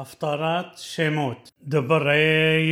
أفطرت شموت. دبر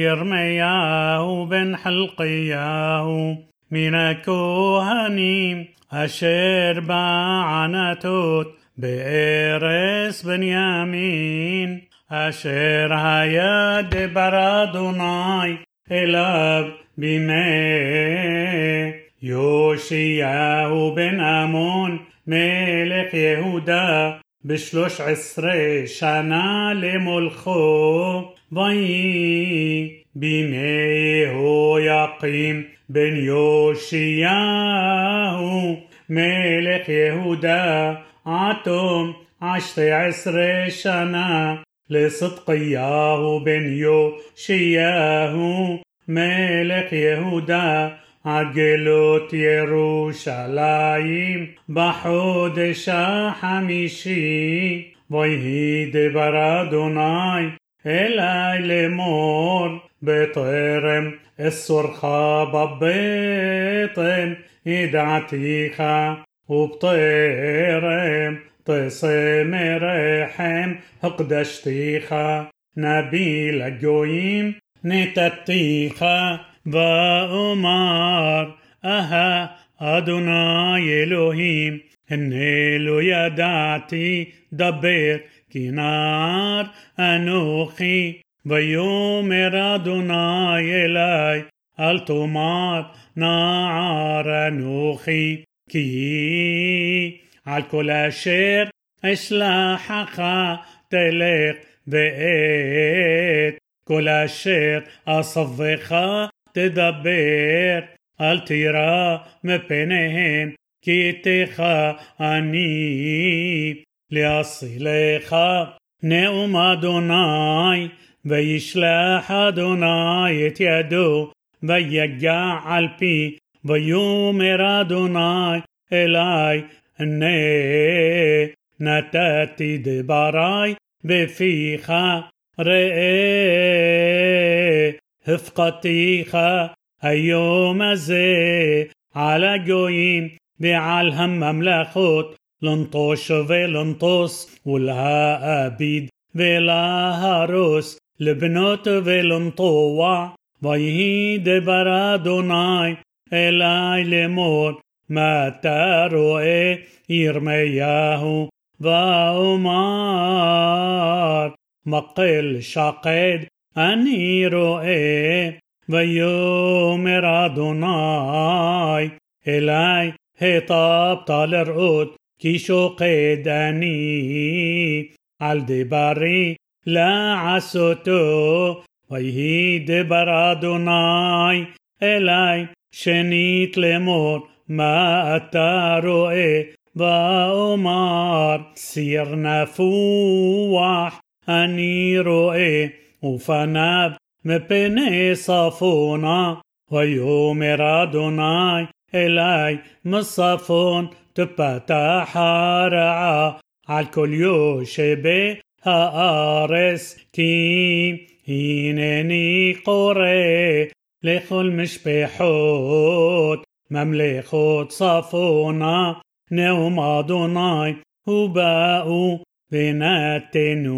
يرمياه بن حلقياه. من كوهنيم أشير بعنتوت بإيرس بنيامين أشير هيا دبر دوناي إلاب بمي. يوشياه بن أمون ملك يهودا. בשלוש עשרה שנה למולכו, ויהי בימי הויקים בן יאשיהו מלך יהודה עתום עשתי עשרה שנה לצדקיהו בן יאשיהו מלך יהודה עגלות ירושלים בחודש החמישי ויהי דבר אדוני אלי לאמור בטרם אסורך בבטן ידעתיך ובטרם תעשה מרחם הקדשתיך נביא לגויים נתתיך ואומר אהה אדוני אלוהים הנה לא ידעתי דבר כי נער אנוכי ויאמר אדוני אלי אל תאמר נער אנוכי כי על כל אשר אשלחך תלך ואת כל אשר אסבך תדבר, אל תירא מפניהם, כי איתך אני להצילך. נאום אדוני, וישלח אדוני את ידו, ויגע על פי, ויאמר אדוני אלי, הנה נתתי דברי בפיך, ראה הפקתיך היום הזה על הגויים ועל הממלכות לנטוש ולנטוס ולהאביד ולהרוס לבנות ולנטוע ויהי דבר אדוני אלי לאמור מה אתה רואה ירמיהו ואומר מקל שקד אני רואה ויאמר אדוני אלי היטבת לראות כי שוקד אני על דברי לעשותו ויהי דבר אדוני אלי שנית לאמור מה אתה רואה ואומר סיר נפוח אני רואה ופניו מפני צפונה ויאמר אדוני אלי מצפון תפתח הרעה על כל יושבי הארץ כי הנני קורא לכל משפחות ממלכות צפונה נאום אדוני ובאו ונתנו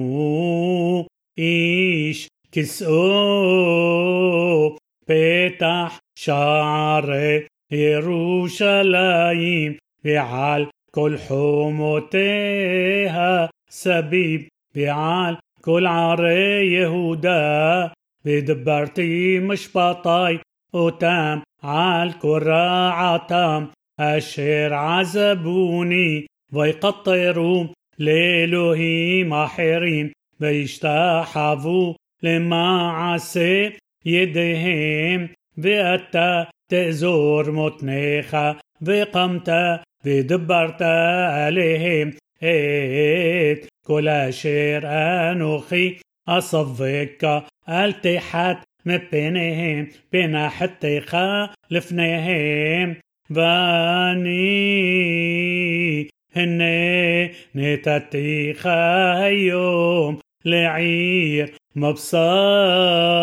איש כסאו פתח שערי ירושלים ועל כל חומותיה סביב ועל כל ערי יהודה ודברתי משפטי אותם על כל רעתם אשר עזבוני ויקטרו לאלוהים אחרים וישתחוו למעשה ידיהם ואתה תאזור מותניך וקמת ודברת עליהם את כל אשר אנוכי אסבק אל תחת מפניהם פנחתך לפניהם ואני הנה נתתיך היום لعير مبصار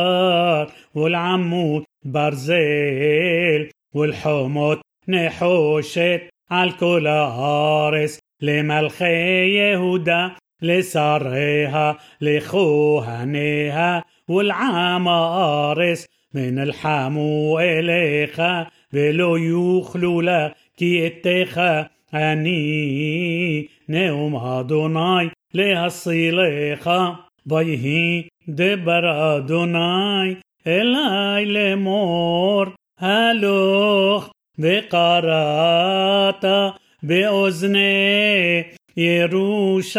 والعمود برزيل والحموت نحوشت على كل هارس لملخي يهودا لسرها لخوهنها والعمارس من الحمو إليخا بلو يخلو لكي كي اتخا أني نوم أدوناي להסילך ויהי דבר אדוני אלי לאמור הלוך וקראת באוזני ירושלים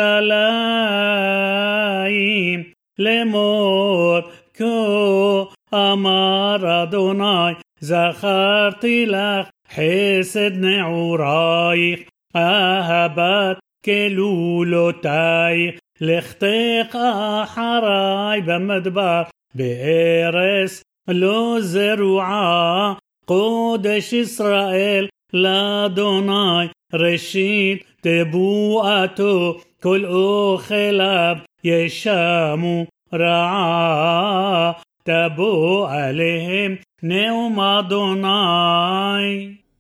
לאמור כה אמר אדוני זכרתי לך חסד נעורייך אהבת כלולותייך לכתך אחריי במדבר בארץ לא זרועה קודש ישראל לאדוני ראשית תבואתו כל אוכליו ישמו רעה תבוא עליהם נאום אדוני